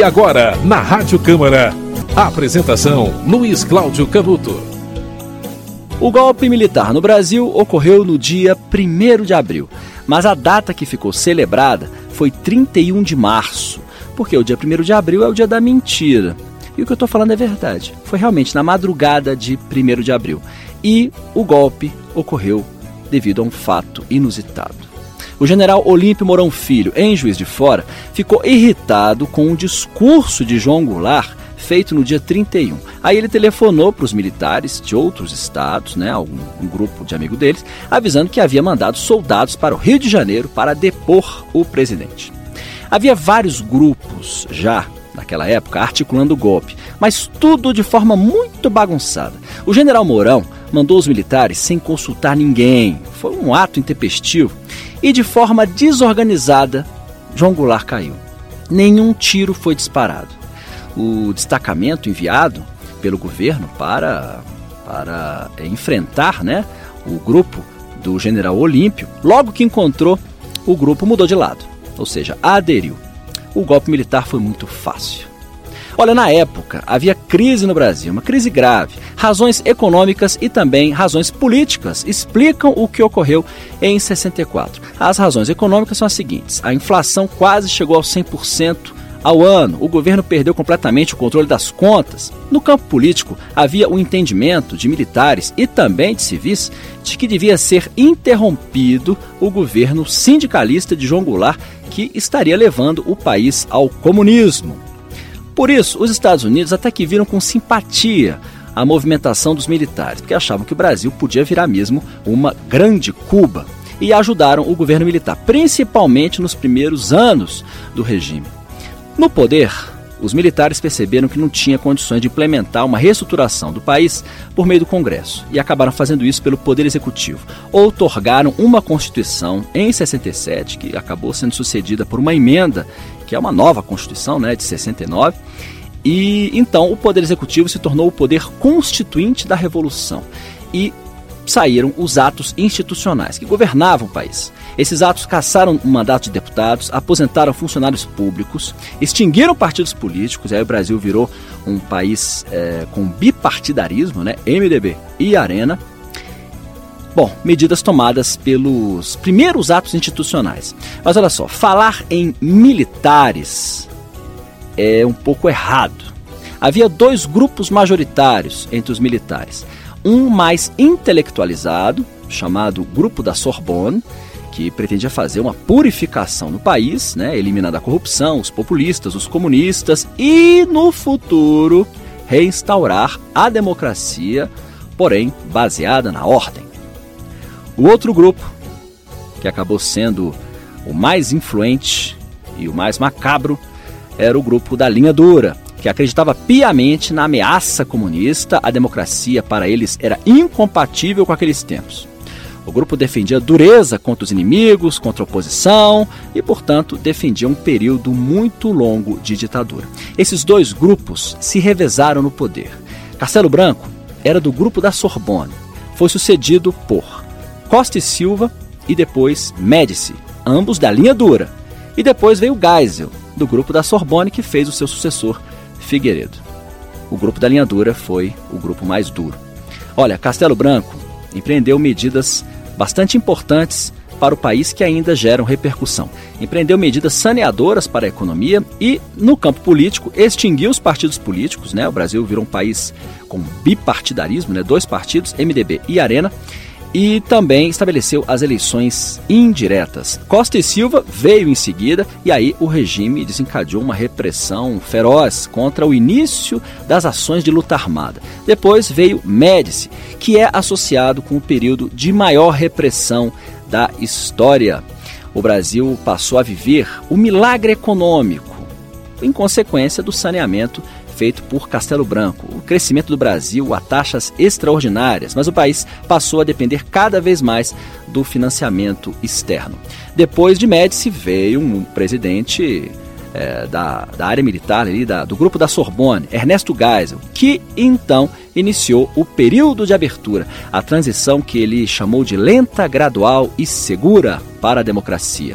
E agora, na Rádio Câmara, apresentação Luiz Cláudio Canuto. O golpe militar no Brasil ocorreu no dia 1 de abril, mas a data que ficou celebrada foi 31 de março, porque o dia 1 de abril é o dia da mentira. E o que eu estou falando é verdade. Foi realmente na madrugada de 1 de abril. E o golpe ocorreu devido a um fato inusitado. O general Olímpio Mourão Filho, em Juiz de Fora, ficou irritado com um discurso de João Goulart feito no dia 31. Aí ele telefonou para os militares de outros estados, né, um, um grupo de amigos deles, avisando que havia mandado soldados para o Rio de Janeiro para depor o presidente. Havia vários grupos já naquela época articulando o golpe, mas tudo de forma muito bagunçada. O general Mourão mandou os militares sem consultar ninguém. Foi um ato intempestivo e de forma desorganizada, João Goulart caiu. Nenhum tiro foi disparado. O destacamento enviado pelo governo para, para enfrentar né, o grupo do general Olímpio, logo que encontrou o grupo, mudou de lado, ou seja, aderiu. O golpe militar foi muito fácil. Olha, na época havia crise no Brasil, uma crise grave. Razões econômicas e também razões políticas explicam o que ocorreu em 64. As razões econômicas são as seguintes: a inflação quase chegou ao 100% ao ano, o governo perdeu completamente o controle das contas. No campo político, havia o um entendimento de militares e também de civis de que devia ser interrompido o governo sindicalista de João Goulart, que estaria levando o país ao comunismo. Por isso, os Estados Unidos até que viram com simpatia a movimentação dos militares, porque achavam que o Brasil podia virar mesmo uma grande Cuba e ajudaram o governo militar, principalmente nos primeiros anos do regime. No poder, os militares perceberam que não tinha condições de implementar uma reestruturação do país por meio do Congresso e acabaram fazendo isso pelo Poder Executivo. Outorgaram uma Constituição em 67, que acabou sendo sucedida por uma emenda, que é uma nova Constituição né, de 69. E então o Poder Executivo se tornou o poder constituinte da Revolução. E saíram os atos institucionais que governavam o país. Esses atos caçaram o mandato de deputados, aposentaram funcionários públicos, extinguiram partidos políticos, aí o Brasil virou um país é, com bipartidarismo, né? MDB e Arena. Bom, medidas tomadas pelos primeiros atos institucionais. Mas olha só, falar em militares é um pouco errado. Havia dois grupos majoritários entre os militares um mais intelectualizado, chamado Grupo da Sorbonne, que pretendia fazer uma purificação no país, né, eliminando a corrupção, os populistas, os comunistas e, no futuro, reinstaurar a democracia, porém baseada na ordem. O outro grupo, que acabou sendo o mais influente e o mais macabro, era o grupo da linha dura, que acreditava piamente na ameaça comunista, a democracia para eles era incompatível com aqueles tempos. O grupo defendia dureza contra os inimigos, contra a oposição e, portanto, defendia um período muito longo de ditadura. Esses dois grupos se revezaram no poder. Castelo Branco era do grupo da Sorbonne, foi sucedido por Costa e Silva e depois Médici, ambos da linha dura. E depois veio Geisel, do grupo da Sorbonne, que fez o seu sucessor, Figueiredo. O grupo da linha dura foi o grupo mais duro. Olha, Castelo Branco empreendeu medidas bastante importantes para o país que ainda geram repercussão. Empreendeu medidas saneadoras para a economia e, no campo político, extinguiu os partidos políticos. Né? O Brasil virou um país com bipartidarismo, né? dois partidos, MDB e Arena e também estabeleceu as eleições indiretas. Costa e Silva veio em seguida e aí o regime desencadeou uma repressão feroz contra o início das ações de luta armada. Depois veio Médici, que é associado com o período de maior repressão da história. O Brasil passou a viver o milagre econômico em consequência do saneamento feito por Castelo Branco. O crescimento do Brasil a taxas extraordinárias, mas o país passou a depender cada vez mais do financiamento externo. Depois de Médici veio um presidente é, da, da, área militar ali, da, do grupo da Sorbonne, Ernesto Geisel, que então iniciou o período de abertura, a transição que ele chamou de lenta, gradual e segura para a democracia.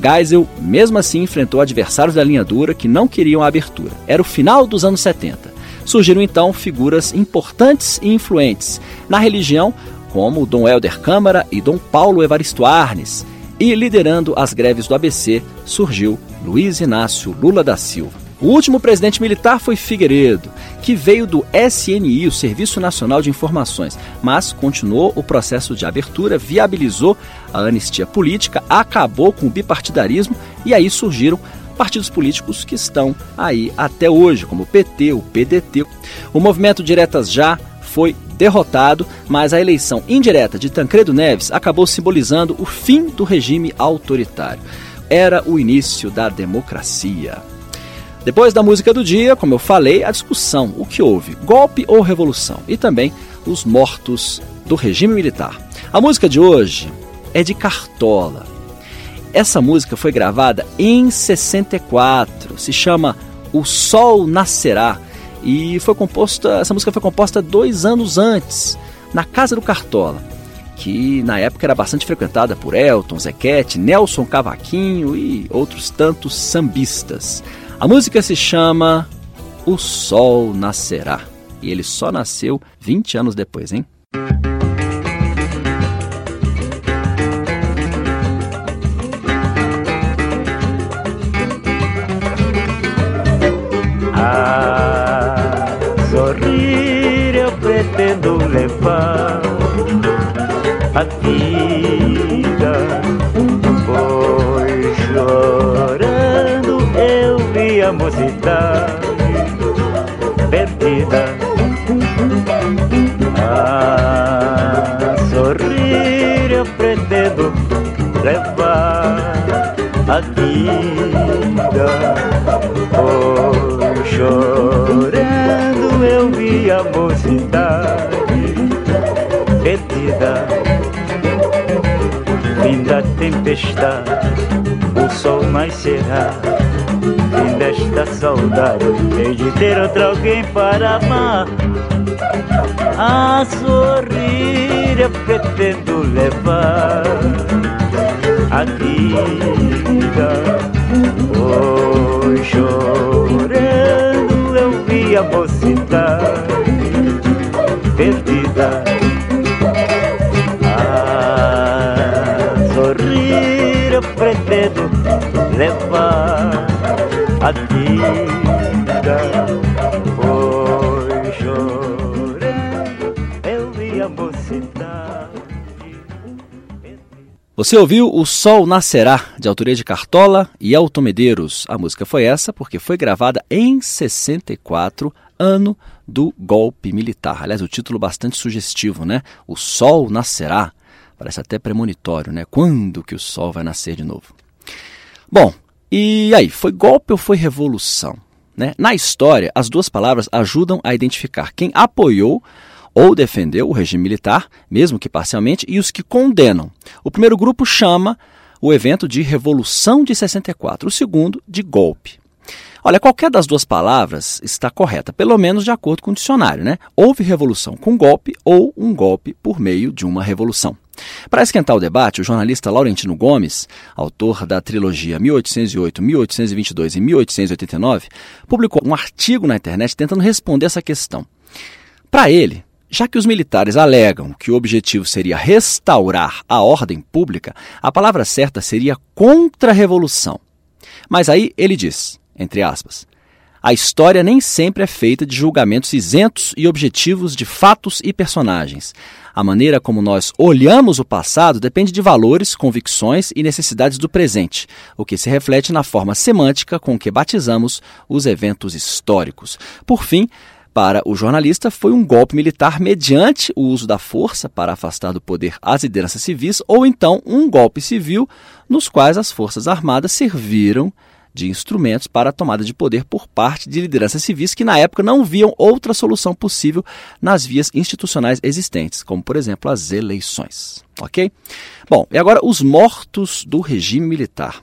Geisel, mesmo assim, enfrentou adversários da linha dura que não queriam a abertura. Era o final dos anos 70. Surgiram então figuras importantes e influentes na religião, como Dom Helder Câmara e Dom Paulo Evaristo Arnes. E liderando as greves do ABC, surgiu Luiz Inácio Lula da Silva. O último presidente militar foi Figueiredo, que veio do SNI, o Serviço Nacional de Informações, mas continuou o processo de abertura, viabilizou a anistia política, acabou com o bipartidarismo e aí surgiram partidos políticos que estão aí até hoje, como o PT, o PDT. O movimento Diretas Já foi derrotado, mas a eleição indireta de Tancredo Neves acabou simbolizando o fim do regime autoritário. Era o início da democracia. Depois da música do dia, como eu falei, a discussão: o que houve, golpe ou revolução? E também os mortos do regime militar. A música de hoje é de Cartola. Essa música foi gravada em 64, se chama O Sol Nascerá e foi composta, essa música foi composta dois anos antes, na casa do Cartola, que na época era bastante frequentada por Elton, Zequete, Nelson Cavaquinho e outros tantos sambistas. A música se chama O Sol Nascerá. E ele só nasceu 20 anos depois, hein? Perdida. Fim da tempestade, o sol mais será. Fim desta saudade, hei de ter outro alguém para amar. A sorrir eu pretendo levar a vida. Hoje chorando eu vi a mocidade perdida. Levar a vida. Hoje chorando eu vi a mocidade. Você ouviu O Sol Nascerá, de autoria de Cartola e Elton Medeiros. A música foi essa porque foi gravada em 64, ano do golpe militar. Aliás, o título bastante sugestivo, né? O Sol Nascerá. Parece até premonitório, né? Quando que o sol vai nascer de novo? Bom, e aí, foi golpe ou foi revolução? Né? Na história, as duas palavras ajudam a identificar quem apoiou ou defendeu o regime militar, mesmo que parcialmente, e os que condenam. O primeiro grupo chama o evento de Revolução de 64, o segundo de golpe. Olha, qualquer das duas palavras está correta, pelo menos de acordo com o dicionário, né? Houve revolução com golpe ou um golpe por meio de uma revolução. Para esquentar o debate, o jornalista Laurentino Gomes, autor da trilogia 1808, 1822 e 1889, publicou um artigo na internet tentando responder essa questão. Para ele, já que os militares alegam que o objetivo seria restaurar a ordem pública, a palavra certa seria contra-revolução. Mas aí ele diz, entre aspas, a história nem sempre é feita de julgamentos isentos e objetivos de fatos e personagens. A maneira como nós olhamos o passado depende de valores, convicções e necessidades do presente, o que se reflete na forma semântica com que batizamos os eventos históricos. Por fim, para o jornalista, foi um golpe militar mediante o uso da força para afastar do poder as lideranças civis, ou então um golpe civil, nos quais as Forças Armadas serviram de instrumentos para a tomada de poder por parte de lideranças civis que na época não viam outra solução possível nas vias institucionais existentes, como por exemplo as eleições. Ok? Bom, e agora os mortos do regime militar.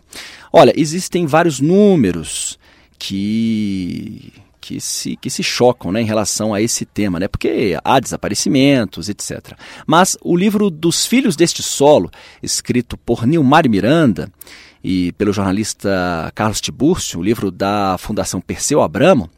Olha, existem vários números que que se, que se chocam né, em relação a esse tema, né, porque há desaparecimentos, etc. Mas o livro dos Filhos deste Solo, escrito por Nilmar Miranda e pelo jornalista Carlos Tibúrcio, o livro da Fundação Perseu Abramo,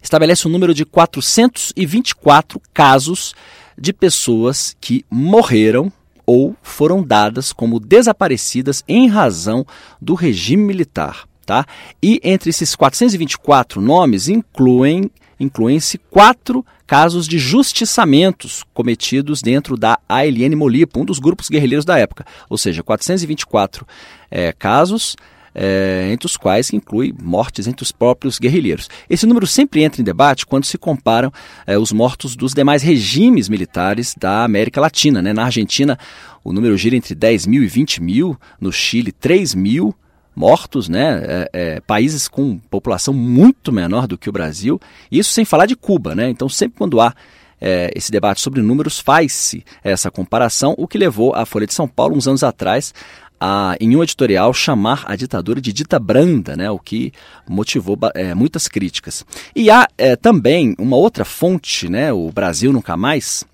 estabelece um número de 424 casos de pessoas que morreram ou foram dadas como desaparecidas em razão do regime militar. Tá? E entre esses 424 nomes incluem incluem-se quatro casos de justiçamentos cometidos dentro da ALN Molipo, um dos grupos guerrilheiros da época. Ou seja, 424 é, casos é, entre os quais inclui mortes entre os próprios guerrilheiros. Esse número sempre entra em debate quando se comparam é, os mortos dos demais regimes militares da América Latina. Né? Na Argentina, o número gira entre 10 mil e 20 mil, no Chile, 3 mil mortos, né? É, é, países com população muito menor do que o Brasil, isso sem falar de Cuba. Né? Então, sempre quando há é, esse debate sobre números, faz-se essa comparação, o que levou a Folha de São Paulo, uns anos atrás, a, em um editorial, chamar a ditadura de dita branda, né, o que motivou é, muitas críticas. E há é, também uma outra fonte, né, o Brasil Nunca Mais,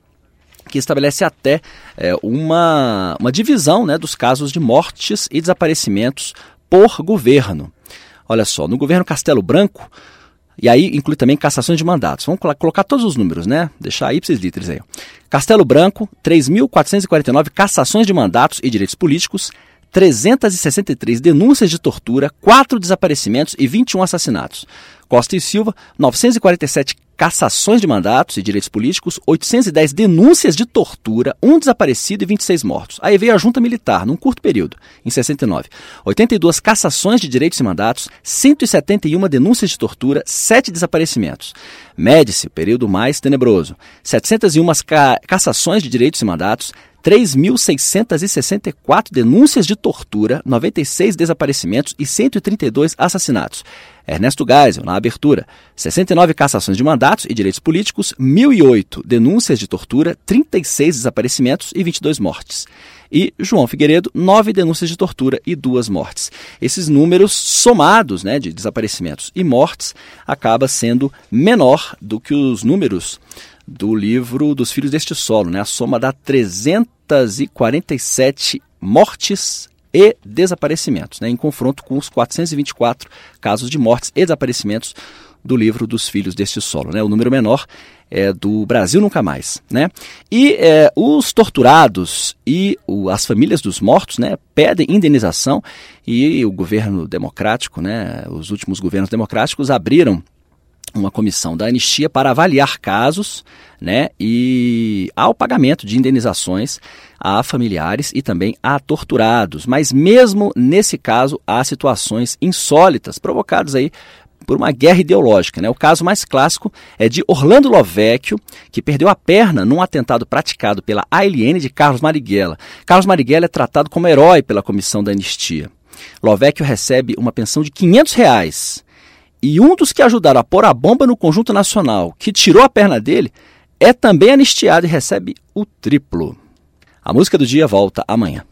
que estabelece até é, uma, uma divisão né, dos casos de mortes e desaparecimentos por governo. Olha só, no governo Castelo Branco, e aí inclui também cassações de mandatos. Vamos colocar todos os números, né? Deixar ipsis literis aí. Castelo Branco, 3.449 cassações de mandatos e direitos políticos, 363 denúncias de tortura, 4 desaparecimentos e 21 assassinatos. Costa e Silva, 947 cassações de mandatos e direitos políticos, 810 denúncias de tortura, um desaparecido e 26 mortos. Aí veio a junta militar, num curto período, em 69. 82 cassações de direitos e mandatos, 171 denúncias de tortura, 7 desaparecimentos. Médici, período mais tenebroso. 701 ca cassações de direitos e mandatos, 3.664 denúncias de tortura, 96 desaparecimentos e 132 assassinatos. Ernesto Geisel, na abertura, 69 cassações de mandatos e direitos políticos, 1.008 denúncias de tortura, 36 desaparecimentos e 22 mortes. E João Figueiredo, 9 denúncias de tortura e 2 mortes. Esses números somados né, de desaparecimentos e mortes acaba sendo menor do que os números do livro dos Filhos deste Solo, né? a soma dá 347 mortes e desaparecimentos, né? em confronto com os 424 casos de mortes e desaparecimentos do livro dos Filhos deste Solo. Né? O número menor é do Brasil Nunca Mais. Né? E é, os torturados e o, as famílias dos mortos né, pedem indenização e o governo democrático, né, os últimos governos democráticos abriram uma comissão da anistia para avaliar casos né, e ao pagamento de indenizações a familiares e também a torturados. Mas mesmo nesse caso há situações insólitas provocadas aí por uma guerra ideológica. Né? O caso mais clássico é de Orlando Lovecchio, que perdeu a perna num atentado praticado pela ALN de Carlos Marighella. Carlos Marighella é tratado como herói pela comissão da anistia. Lovecchio recebe uma pensão de 500 reais e um dos que ajudaram a pôr a bomba no conjunto nacional, que tirou a perna dele, é também anistiado e recebe o triplo. A música do dia volta amanhã.